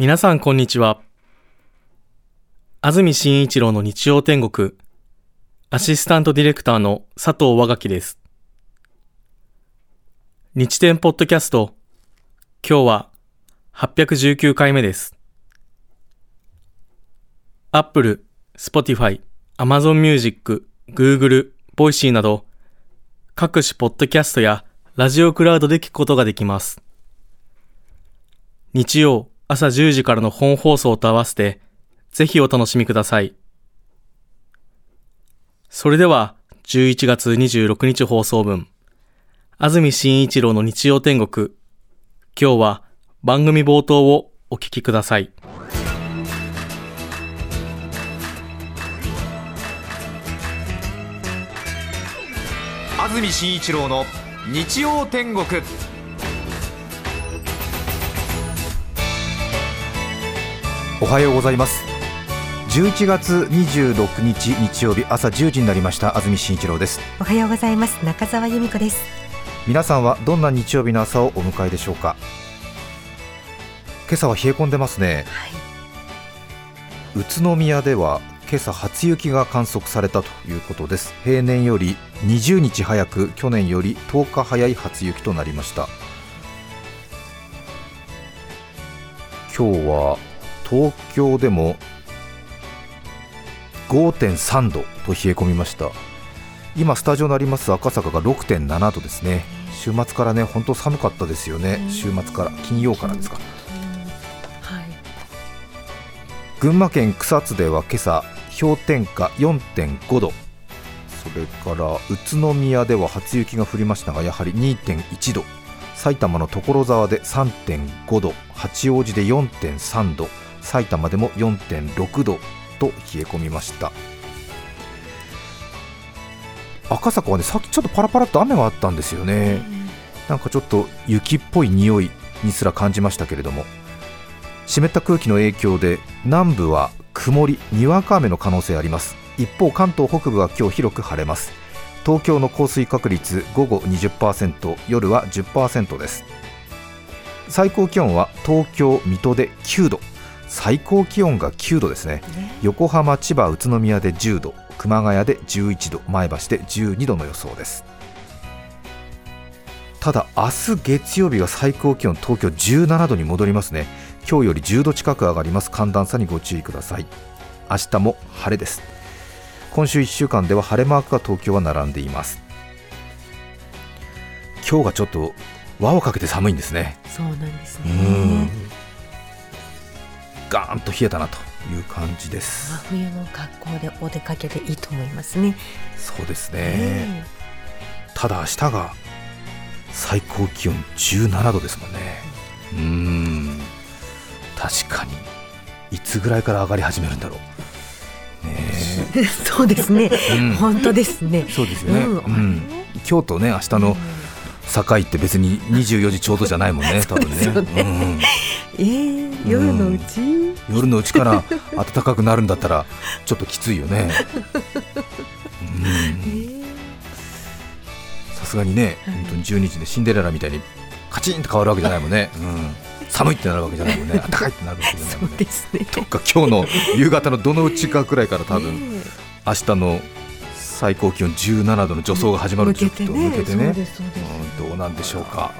皆さんこんにちは。安住紳一郎の日曜天国、アシスタントディレクターの佐藤和垣です。日天ポッドキャスト、今日は819回目です。Apple、Spotify、Amazon Music、Google、Voicy など、各種ポッドキャストやラジオクラウドで聞くことができます。日曜朝10時からの本放送と合わせて、ぜひお楽しみください。それでは、11月26日放送分、安住紳一郎の日曜天国、今日は番組冒頭をお聞きください。安住紳一郎の日曜天国おはようございます。11月26日日曜日朝10時になりました。安住紳一郎です。おはようございます。中澤由美子です。皆さんはどんな日曜日の朝をお迎えでしょうか？今朝は冷え込んでますね、宇都宮では今朝初雪が観測されたということです。平年より20日早く去年より10日早い初雪となりました。今日は東京でも5.3度と冷え込みました。今スタジオにあります赤坂が6.7度ですね。週末からね本当寒かったですよね。週末から金曜からですか。はい。群馬県草津では今朝氷点下4.5度。それから宇都宮では初雪が降りましたがやはり2.1度。埼玉の所沢で3.5度。八王子で4.3度埼玉でも4.6度と冷え込みました。赤坂はねさっきちょっとパラパラっと雨があったんですよね。なんかちょっと雪っぽい匂いにすら感じましたけれども。湿った空気の影響で南部は曇りにわか雨の可能性あります。一方関東北部は今日広く晴れます。東京の降水確率午後20%夜は10%です。最高気温は東京水戸で9度最高気温が9度ですね。横浜千葉宇都宮で10度熊谷で11度前橋で12度の予想です。ただ明日月曜日が最高気温東京17度に戻りますね。今日より10度近く上がります。寒暖差にご注意ください。明日も晴れです。今週1週間では晴れマークが東京は並んでいます。今日がちょっと輪をかけて寒いんですね。そうなんですうん。ねガーンと冷えたなという感じです。真冬の格好でお出かけでいいと思いますね。そうですね。ただ明日が最高気温17度ですもんね。うーん。確かに。いつぐらいから上がり始めるんだろう。ねえ。そうですね、うん。本当ですね。えそうですよね、うん。うん。今日とね明日の境って別に24時ちょうどじゃないもんね 多分ねね。うん。えー、夜のうち、夜のうちから暖かくなるんだったらちょっときついよね。さすがにね、はい。本当に12時でシンデレラみたいにカチンと変わるわけじゃないもんね、うん、寒いってなるわけじゃないもんね、暖かいってなるわけじゃないそもんね。ね。とか今日の夕方のどのうちかくらいから多分、ね明日の最高気温17度の助走が始まるんでしょっと向けどうなんでしょうか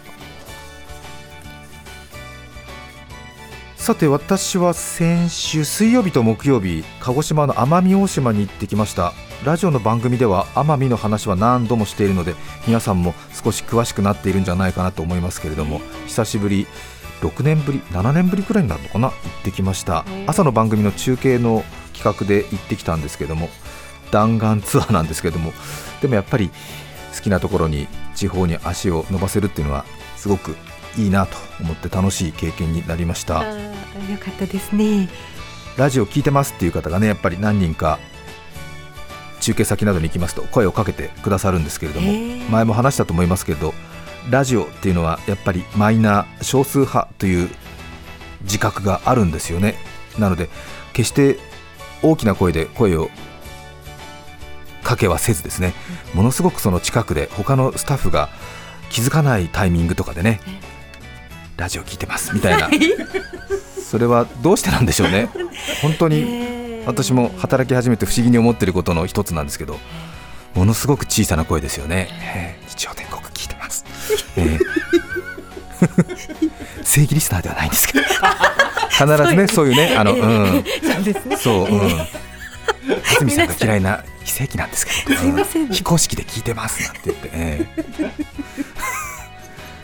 さて私は先週水曜日と木曜日鹿児島の奄美大島に行ってきました。ラジオの番組では奄美の話は何度もしているので皆さんも少し詳しくなっているんじゃないかなと思いますけれども久しぶり6年ぶり7年ぶりくらいになるのかな行ってきました。朝の番組の中継の企画で行ってきたんですけども弾丸ツアーなんですけどもでもやっぱり好きなところに地方に足を伸ばせるっていうのはすごくいいなと思って楽しい経験になりました。よかったですね。ラジオ聞いてますっていう方がねやっぱり何人か中継先などに行きますと声をかけてくださるんですけれども前も話したと思いますけれどラジオっていうのはやっぱりマイナー少数派という自覚があるんですよね。なので決して大きな声で声をかけはせずですねものすごくその近くで他のスタッフが気づかないタイミングとかでねラジオ聞いてますみたいな。それはどうしてなんでしょうね。本当にえー。私も働き始めて不思議に思っていることの一つなんですけどものすごく小さな声ですよね、えー。日曜天国聞いてます、えー。正義リスナーではないんですけど。必ずねそういうねあのうん。そうう、うん。安住さんが嫌いな非正規なんですけど、すいません。う非公式で聞いてますなんて言って、ええ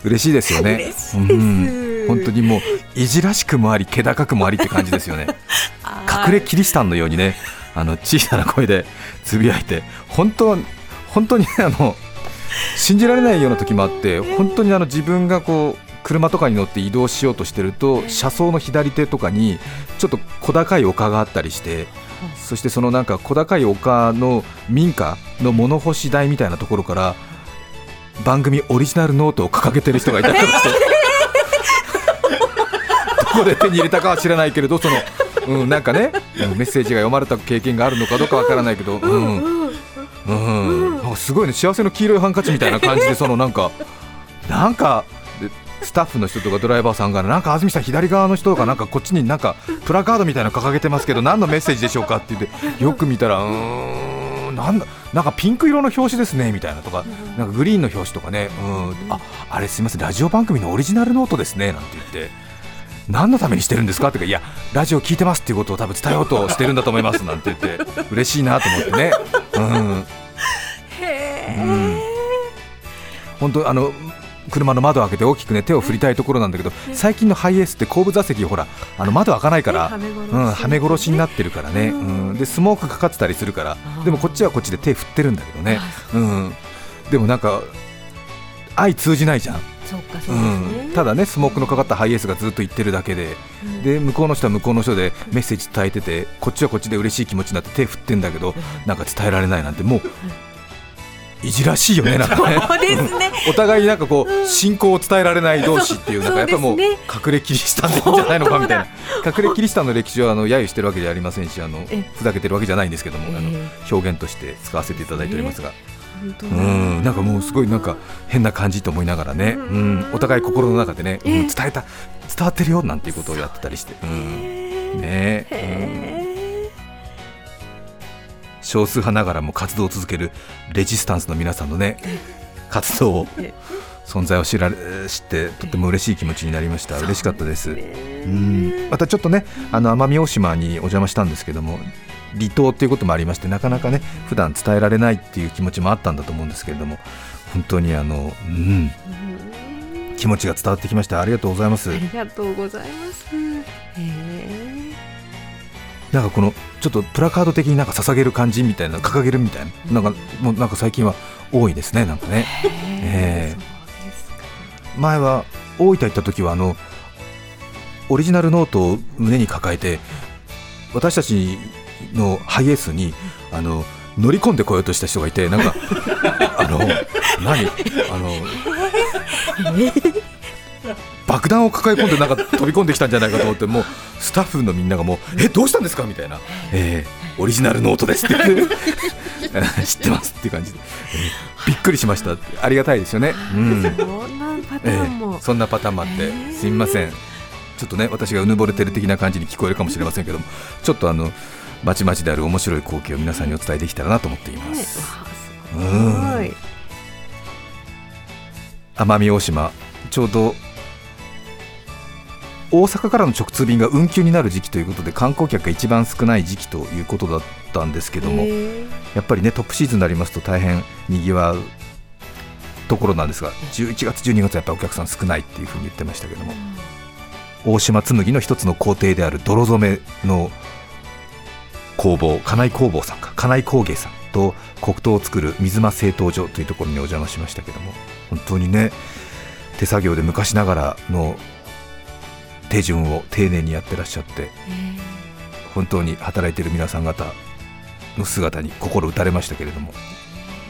嬉しいですよね。うん本当にもういじらしくもあり、気高くもありって感じですよね。隠れキリシタンのようにね、あの小さな声でつぶやいて、本当本当にねあの信じられないような時もあって、本当にあの自分がこう。車とかに乗って移動しようとしてると車窓の左手とかにちょっと小高い丘があったりしてそしてそのなんか小高い丘の民家の物干し台みたいなところから番組オリジナルノートを掲げてる人がいたりとかしてどこで手に入れたかは知らないけれどその、うん、なんかねうんメッセージが読まれた経験があるのかどうかわからないけど、うんうん、なんかすごいね。幸せの黄色いハンカチみたいな感じでそのなんかなんかでスタッフの人とかドライバーさんがなんか安住さん左側の人がなんかこっちになんかプラカードみたいなの掲げてますけど何のメッセージでしょうかって言ってよく見たらうーんなんだなんかピンク色の表紙ですねみたいなとかなんかグリーンの表紙とかねうん。ああれすみませんラジオ番組のオリジナルノートですねなんて言って。何のためにしてるんですか？ってかいやラジオ聞いてますっていうことを多分伝えようとしてるんだと思いますなんて言って。嬉しいなと思ってね。うん。うん。本当あの車の窓を開けて大きくね手を振りたいところなんだけど最近のハイエースって後部座席ほらあの窓開かないから、ねはめ殺しうん、はめ殺しになってるからね、ううん。ん、でスモークかかってたりするからー。でもこっちはこっちで手振ってるんだけどね、うん、でもなんか相通じないじゃん、そうん、ただねスモークのかかったハイエースがずっと言ってるだけで。で向こうの人は向こうの人でメッセージ伝えててこっちはこっちで嬉しい気持ちになって手振ってんだけどなんか伝えられないなんてもういじらしいよねなんかね。ですね。お互いになんかこう信仰を伝えられない同士っていうなんかやっぱもう隠れキリシタンでいいんじゃないのかみたいな。隠れキリシタンの歴史はあの揶揄してるわけじゃありませんしあのえふざけてるわけじゃないんですけどもあのえ表現として使わせていただいておりますが。うん。なんかもうすごいなんか変な感じと思いながらね。うん。お互い心の中でねうんえ伝えた伝わってるよなんていうことをやってたりして。うん。ね。うん少数派ながらも活動を続けるレジスタンスの皆さんのね活動をえ存在を知られ知ってとても嬉しい気持ちになりました。嬉しかったです。うんまたちょっとねあの奄美大島にお邪魔したんですけども離島っていうこともありましてなかなかね普段伝えられないっていう気持ちもあったんだと思うんですけれども本当にあの、うん、気持ちが伝わってきました。ありがとうございます。ありがとうございます。へなんかこのちょっとプラカード的になんか捧げる感じみたいな掲げるみたいななん。かもうなんか最近は多いですねなんかね。え。え。前は大分行った時はあのオリジナルノートを胸に抱えて私たちのハイエースにあの乗り込んでこようとした人がいてなんかあの何？あの 爆弾を抱え込んでなんか飛び込んできたんじゃないかと思ってもうスタッフのみんながもうえどうしたんですか？みたいな、えーオリジナルノートですって。知ってますっていう感じで、えーびっくりしました。ありがたいですよね、うん。そんなパタえーンも。え。そんなパターンもあって、えーすみません。ちょっとね私がうぬぼれてる的な感じに聞こえるかもしれませんけどもちょっとあのまちまちである面白い光景を皆さんにお伝えできたらなと思っていまねす。奄美大島ちょうど大阪からの直通便が運休になる時期ということで観光客が一番少ない時期ということだったんですけども、やっぱりねトップシーズンになりますと大変にぎわうところなんですが11月12月はやっぱりお客さん少ないっていうふうに言ってましたけども大島紬の一つの工程である泥染めの工房金井工房さんか金井工芸さんと黒糖を作る水間製陶所というところにお邪魔しましたけども本当にね手作業で昔ながらの手順を丁寧にやってらっしゃって本当に働いている皆さん方の姿に心打たれましたけれども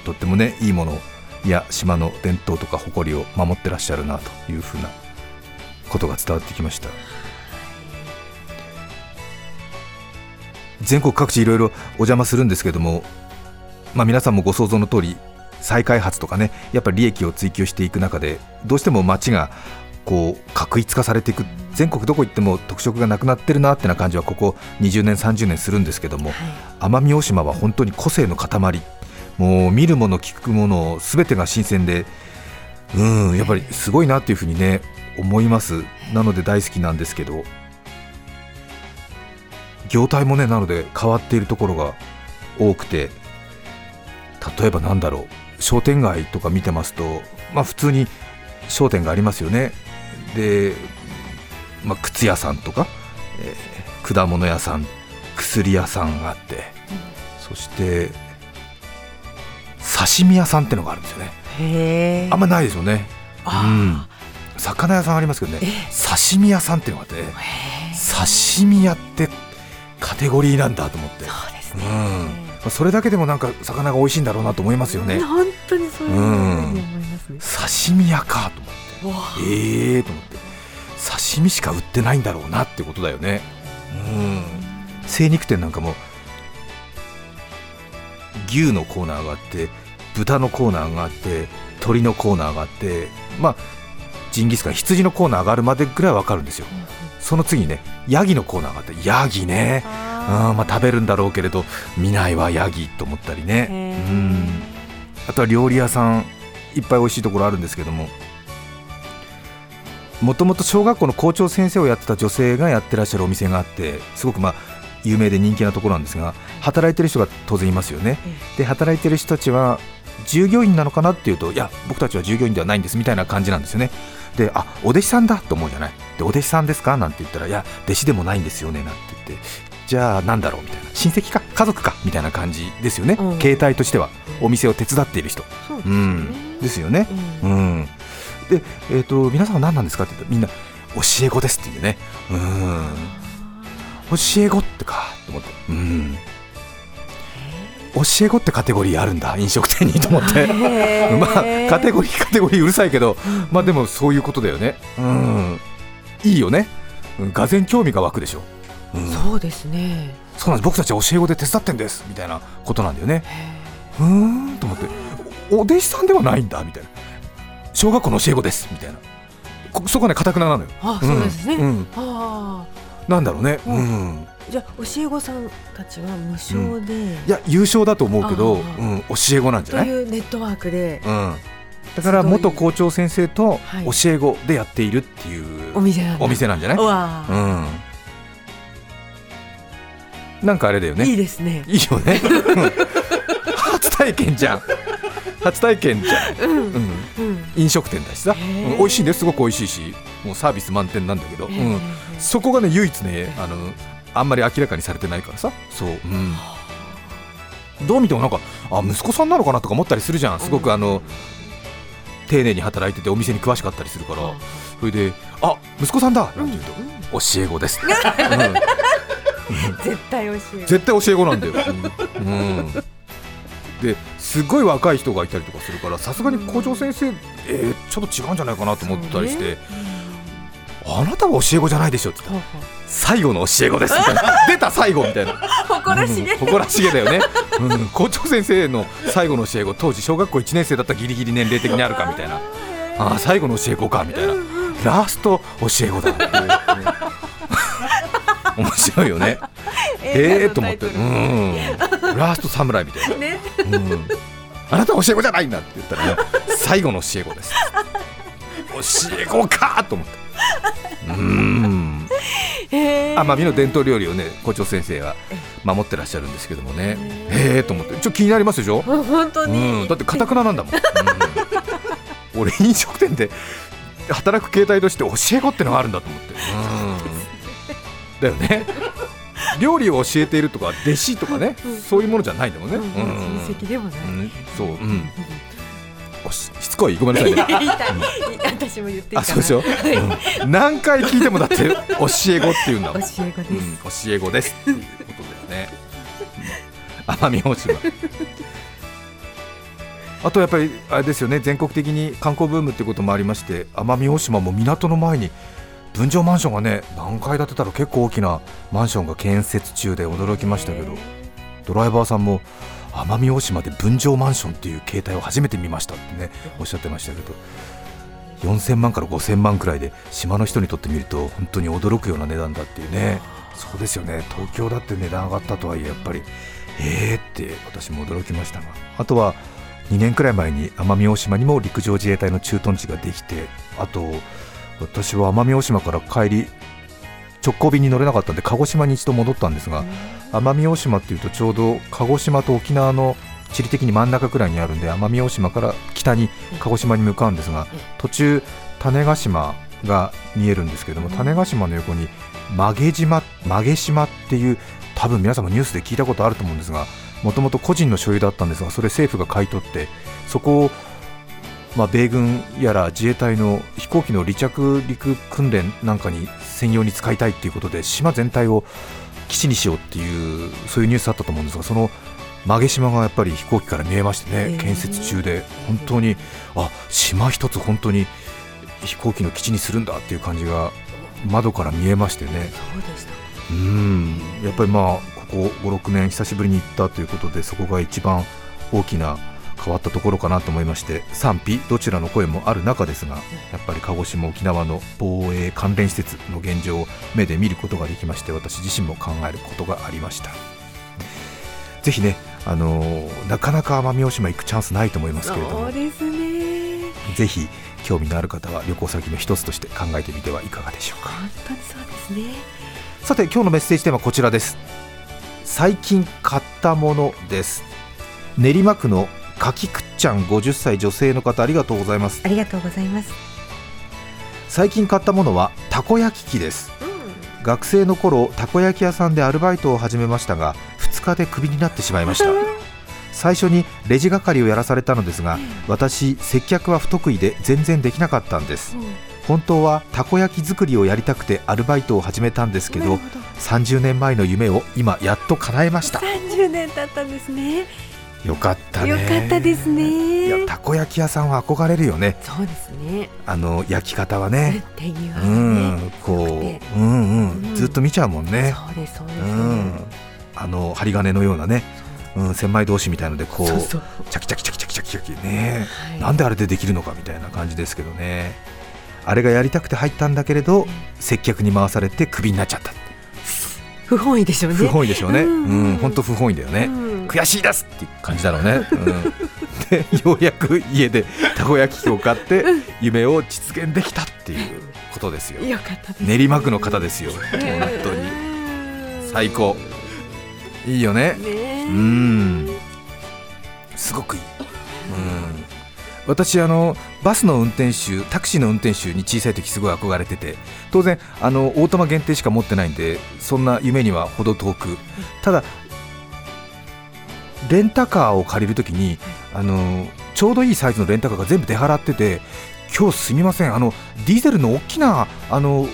とってもねいいものや島の伝統とか誇りを守ってらっしゃるなというふうなことが伝わってきました。全国各地いろいろお邪魔するんですけども、まあ、皆さんもご想像の通り再開発とかねやっぱり利益を追求していく中でどうしても街がこう確一化されていく。全国どこ行っても特色がなくなってるなってな感じはここ20年30年するんですけども奄美大島は本当に個性の塊。もう見るもの聞くものすべてが新鮮でうんやっぱりすごいなっていうふうにね思います。なので大好きなんですけど業態もねなので変わっているところが多くて例えばなんだろう商店街とか見てますとまあ普通に商店がありますよねで、まあ、靴屋さんとか、えー果物屋さん薬屋さんがあって、そして刺身屋さんってのがあるんですよね。あんまないですよね。あうん。魚屋さんありますけどね。刺身屋さんっていうのがあって刺身屋ってカテゴリーなんだと思って。そうですうん。ねまあそれだけでもなんか魚が美味しいんだろうなと思いますよね。本当にそういうふうに思いますね。刺身屋かと思ってええー、と思って。刺身しか売ってないんだろうなってことだよね。うん。精肉店なんかも牛のコーナーがあって豚のコーナーがあって鶏のコーナーがあってまあジンギスカン羊のコーナーがあるまでぐらいわかるんですよ。その次にねヤギのコーナーがあってヤギね。あまあ食べるんだろうけれど見ないわヤギと思ったりね。うん。あとは料理屋さんいっぱい美味しいところあるんですけどももともと小学校の校長先生をやってた女性がやってらっしゃるお店があってすごくまあ有名で人気なところなんですが働いてる人が当然いますよね。で働いてる人たちは従業員なのかなっていうといや僕たちは従業員ではないんですみたいな感じなんですよね。であお弟子さんだと思うじゃない？でお弟子さんですか？なんて言ったらいや弟子でもないんですよねなんて言って。じゃあなんだろう？みたいな。親戚か？家族か？みたいな感じですよね、うん。形態としては。お店を手伝っている人。そうですようん。ねですよね。うん。うんで、えー、と皆さんは何なんですかって言ったらみんな教え子ですって言うんでね。うん。教え子ってかと思って。うん。教え子ってカテゴリーあるんだ飲食店にと思って。まあカテゴリーカテゴリーうるさいけどまあでもそういうことだよね。うん。いいよね。うんがぜ興味が湧くでしょ、うん、そうそうですね。なんです。僕たちは教え子で手伝ってんです。みたいなことなんだよね。うー。んと思って。おお弟子さんではないんだみたいな小学校の教え子です。みたいな。こそこはねかたくななのよ。あそうですね。うん。うん。あなんだろうね。ううん。じゃあ教え子さんたちは無償で。いや優勝だと思うけど、あうん、教え子なんじゃとない、いうネットワークで。うん、だから元校長先生とはい。教え子でやっているっていうお店なんじゃない、うわあうん、なんかあれだよね。いいですね。いいよね。う ん初体験じゃん初体験じゃん、うん。飲食店だしさ、うん美味しいねすごく美味しいし。もうサービス満点なんだけど、うん、そこがね唯一ねあのあんまり明らかにされてないからさ。そう、うん、どう見てもなんかあ息子さんなのかなとか思ったりするじゃん。すごくあの丁寧に働いててお店に詳しかったりするから。それで「あ息子さんだ!」なんて言うと「教え子です」うん。絶対美味しい絶対教え子なんだよ、うん。うん。ですごい若い人がいたりとかするからさすがに校長先生、えーちょっと違うんじゃないかなと思ったりして、あなたは教え子じゃないでしょって言った。ら最後の教え子です。みたいな出た最後みたいな。誇らしげ。うん誇らしげだよね、うん、校長先生の最後の教え子当時小学校1年生だったらギリギリ年齢的にあるかみたいな。あー最後の教え子かみたいな。ラスト教え子だっていう 面白いよね。ええー、と思って、うん、ラスト侍みたいな、ね。うん、あなたは教え子じゃないんだって言ったら、ね、最後の教え子です。教え子かと思ってうん。奄美の伝統料理をね校長先生は守ってらっしゃるんですけどもね。へえと思って。ちょっと気になりますでしょ、うん本当うにん、だってかたくななんだもん、うん、俺飲食店で働く形態として教え子ってのがあるんだと思って、うん、だよね料理を教えているとか弟子とかねうん。そういうものじゃないんだもんね、親戚でもない。うんそう、うん、おししつこい？ごめんなさいね。私も言っていいそうでしょ、うん。何回聞いてもだって教え子って言うんだもん。教え子です、うん、教え子です。っていうことだよね。うん。奄美大島。あとやっぱりあれですよね。全国的に観光ブームっていうこともありまして奄美大島も港の前に分譲マンションがね何階建てたら結構大きなマンションが建設中で驚きましたけどドライバーさんも奄美大島で分譲マンションっていう形態を初めて見ましたってねおっしゃってましたけど4000万から5000万くらいで島の人にとってみると本当に驚くような値段だっていうねそうですよね。東京だって値段上がったとはいえやっぱりえーって私も驚きましたが。あとは2年くらい前に奄美大島にも陸上自衛隊の駐屯地ができてあと私は奄美大島から帰り直行便に乗れなかったんで鹿児島に一度戻ったんですが奄美大島っていうとちょうど鹿児島と沖縄の地理的に真ん中くらいにあるんで奄美大島から北に鹿児島に向かうんですが途中種子島が見えるんですけども種子島の横に曲げ島曲げ島っていう多分皆さんもニュースで聞いたことあると思うんですがもともと個人の所有だったんですがそれ政府が買い取ってそこをまあ、米軍やら自衛隊の飛行機の離着陸訓練なんかに専用に使いたいということで島全体を基地にしようっていうそういうニュースあったと思うんですがその曲げ島がやっぱり飛行機から見えましてね、建設中で本当にあ島一つ本当に飛行機の基地にするんだっていう感じが窓から見えましてね。うん。やっぱりまあここ56年久しぶりに行ったということでそこが一番大きな変わったところかなと思いまして賛否どちらの声もある中ですがやっぱり鹿児島沖縄の防衛関連施設の現状を目で見ることができまして私自身も考えることがありました。ぜひねあのー、なかなか奄美大島行くチャンスないと思いますけれどもそうですね。ぜひ興味のある方は旅行先の一つとして考えてみてはいかがでしょうか。本当にそうですね。さて今日のメッセージテーマはこちらです。最近買ったものです。練馬区のかきくっちゃん50歳女性の方ありがとうございます。ありがとうございます。最近買ったものはたこ焼き器です。学生の頃たこ焼き屋さんでアルバイトを始めましたが2日でクビになってしまいました。最初にレジ係をやらされたのですが私接客は不得意で全然できなかったんです。本当はたこ焼き作りをやりたくてアルバイトを始めたんですけど30年前の夢を今やっと叶えました。30年経ったんですねよかったね。よかったですね。いやたこ焼き屋さんは憧れるよね。そうですね。あの焼き方はね。っていうんこううんうん、うん。ずっと見ちゃうもんね。そうですそうです、うん。あの針金のようなね、う。ん、千枚通しみたいのでこうそうそう。チャキチャキチャキチャキチャキね、はい。なんであれでできるのかみたいな感じですけどね。あれがやりたくて入ったんだけれど接客に回されてクビになっちゃった不本意でしょうね。不本意でしょうね。ううんん本当、不本意だよね、うん悔しいですっていう感じだろうね、うん、でようやく家でたこ焼き器を買って夢を実現できたっていうことですよ。よかったです。練馬区の方ですよ。本当に。最高。いいよね。うん。すごくいい、うん、私あのバスの運転手タクシーの運転手に小さい時すごい憧れてて当然あのオートマ限定しか持ってないんでそんな夢には程遠く。ただレンタカーを借りるときにあのちょうどいいサイズのレンタカーが全部出払ってて今日すみませんあのディーゼルの大きなあの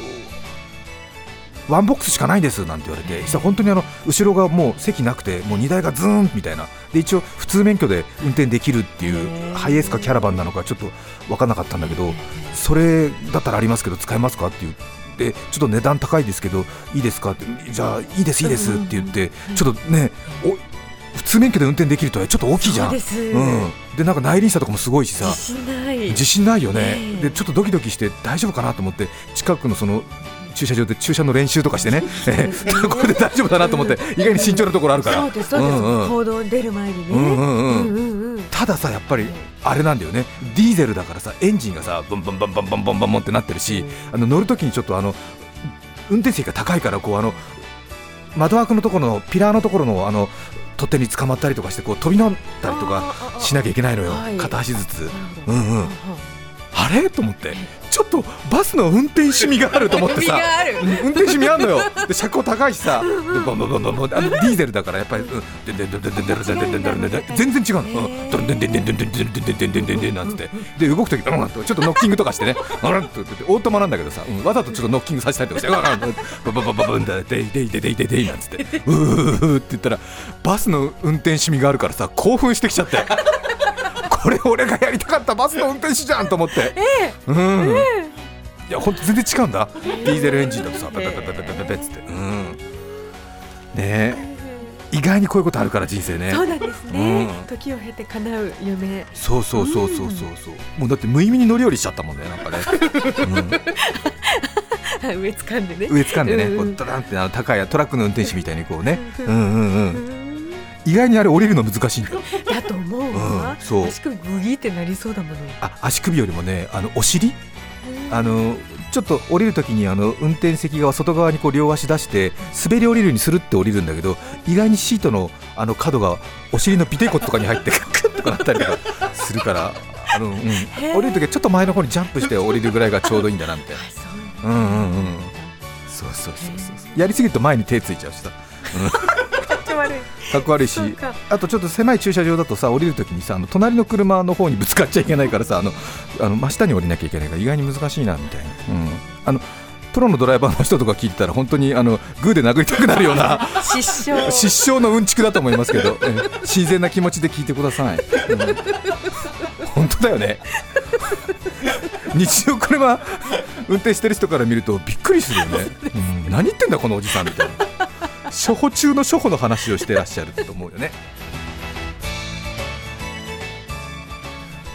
ワンボックスしかないんですなんて言われて実は本当にあの後ろがもう席なくてもう荷台がズーンみたいな。で一応普通免許で運転できるっていうハイエースかキャラバンなのかちょっと分からなかったんだけどそれだったらありますけど使えますかって言ってちょっと値段高いですけどいいですかってじゃあいいですいいですって言ってちょっとねお普通免許で運転できるとはちょっと大きいじゃん。そうです。うん、でなんか内輪差とかもすごいしさ。自信ない。自信ないよね、ええ。でちょっとドキドキして大丈夫かなと思って近くのその駐車場で駐車の練習とかしてね、ね。え これで大丈夫だなと思って意外に慎重なところあるから。そうですそうです、んうん。行動出る前にね、たださやっぱりあれなんだよね。ディーゼルだからさエンジンがさボンボンボンボンボンボンボンボンってなってるしあの乗るときにちょっとあの運転席が高いからこうあの窓枠のところのピラーのところのあの取っ手に捕まったりとかしてこう飛び乗ったりとかしなきゃいけないのよ。はい。片足ずつ。うんうん。あれ？と思ってちょっとバスの運転趣味があると思ってさ。運転趣味あんのよ。で車高高いしさ。でボンボンボンボンボン。あのディーゼルだからやっぱり全然違うのうん。ドンデンデンデンデンデンデンデンデンデンデンなんつってで動く時うんちょっとノッキングとかしてねうんってオートマなんだけどさうんわざとちょっとノッキングさせたりとかしてうんバババババンだデイデイデイデイデイデイなんつってうーって言ったらバスの運転趣味があるからさ興奮してきちゃって これ俺がやりたかったバスの運転手じゃんと思って、うん、いや本当全然違うんだ。ディーゼルエンジンだとさペペペペペペペっつってうんね意外にこういうことあるから人生ねそうなんですね、時を経て叶う夢そうそうそうそうそうそうもうだって無意味に乗り降りしちゃったもんねなんかね、上掴んでね上掴んでね、う、ダダンってあの高いトラックの運転手みたいにこうねうんうんうん意外にあれ降りるの難しいんだよだと思う、うんそう。足首グギってなりそうだもの。あ足首よりもねあのお尻？あのちょっと降りるときにあの運転席側外側にこう両足出して滑り降りるようにするって降りるんだけど意外にシートのあの角がお尻の尾てい骨とかに入って クッとかなったりとかするからあの、うん、ー。降りるときはちょっと前の方にジャンプして降りるぐらいがちょうどいいんだなみたいな。う。うんうんうん。そうそうそうそうやりすぎると前に手ついちゃうしさ。かっちょ悪い。かっこ悪いしあとちょっと狭い駐車場だとさ降りるときにさあの隣の車の方にぶつかっちゃいけないからさあのあの真下に降りなきゃいけないから意外に難しいなみたいな、うん、あのプロのドライバーの人とか聞いてたら本当にあのグーで殴りたくなるような失笑。失笑のうんちくだと思いますけど、ええ自然な気持ちで聞いてください、うん。本当だよね。日常車運転してる人から見るとびっくりするよね、うん。何言ってんだこのおじさんみたいな初歩中の初歩の話をしてらっしゃると思うよね。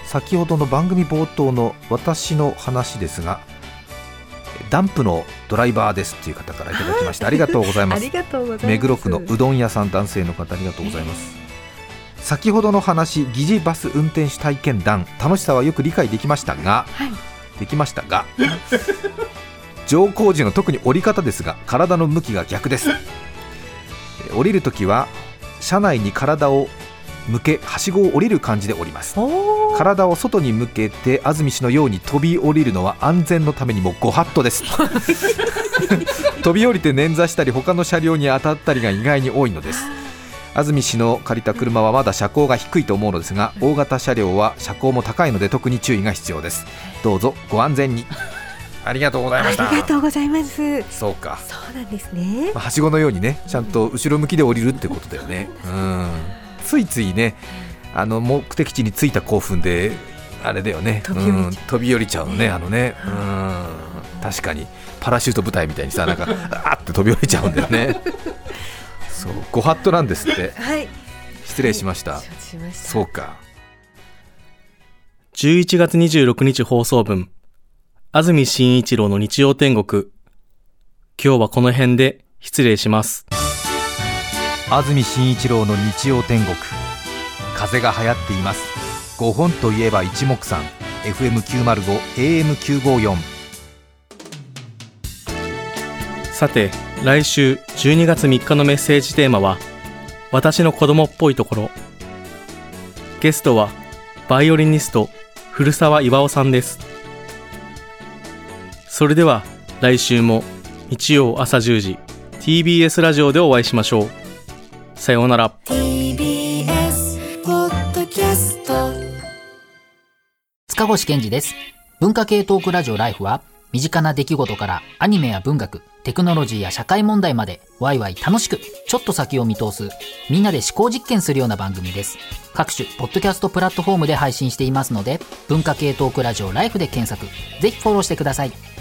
先ほどの番組冒頭の私の話ですがダンプのドライバーですっていう方からいただきました ありがとうございます。目黒区のうどん屋さん男性の方ありがとうございます。先ほどの話疑似バス運転手体験談楽しさはよく理解できましたがはい。できましたが 乗降時の特に降り方ですが体の向きが逆です。え降りるときは車内に体を向けはしごを降りる感じで降ります。体を外に向けて安住氏のように飛び降りるのは安全のためにもご法度です。飛び降りて捻挫したり他の車両に当たったりが意外に多いのです。安住氏の借りた車はまだ車高が低いと思うのですが大型車両は車高も高いので特に注意が必要です。どうぞご安全にありがとうございありました。がとうございます。そうか、そうなんですね。まあはしごのようにねちゃんと後ろ向きで降りるってことだよね。うん。ついついねあの目的地に着いた興奮であれだよね。飛び降りちゃううん。飛び降りちゃうのねあのね。うん。確かにパラシュート部隊みたいにさなんか あーって飛び降りちゃうんだよね。そう。ご法度なんですって。はい。失礼しました、承知しました。そうか。11月26日放送分、安住紳一郎の日曜天国。今日はこの辺で失礼します。安住紳一郎の日曜天国風が流行っています5本といえば一目散 FM905 AM954 さて、来週12月3日のメッセージテーマは、私の子供っぽいところ。ゲストは、バイオリニスト、古澤巌さんです。それでは、来週も日曜朝10時、TBS ラジオでお会いしましょう。さようなら。TBS ポッドキャスト塚越健二です。文化系トークラジオライフは、身近な出来事からアニメや文学、テクノロジーや社会問題まで、ワイワイ楽しく、ちょっと先を見通す、みんなで思考実験するような番組です。各種、ポッドキャストプラットフォームで配信していますので、文化系トークラジオライフで検索、ぜひフォローしてください。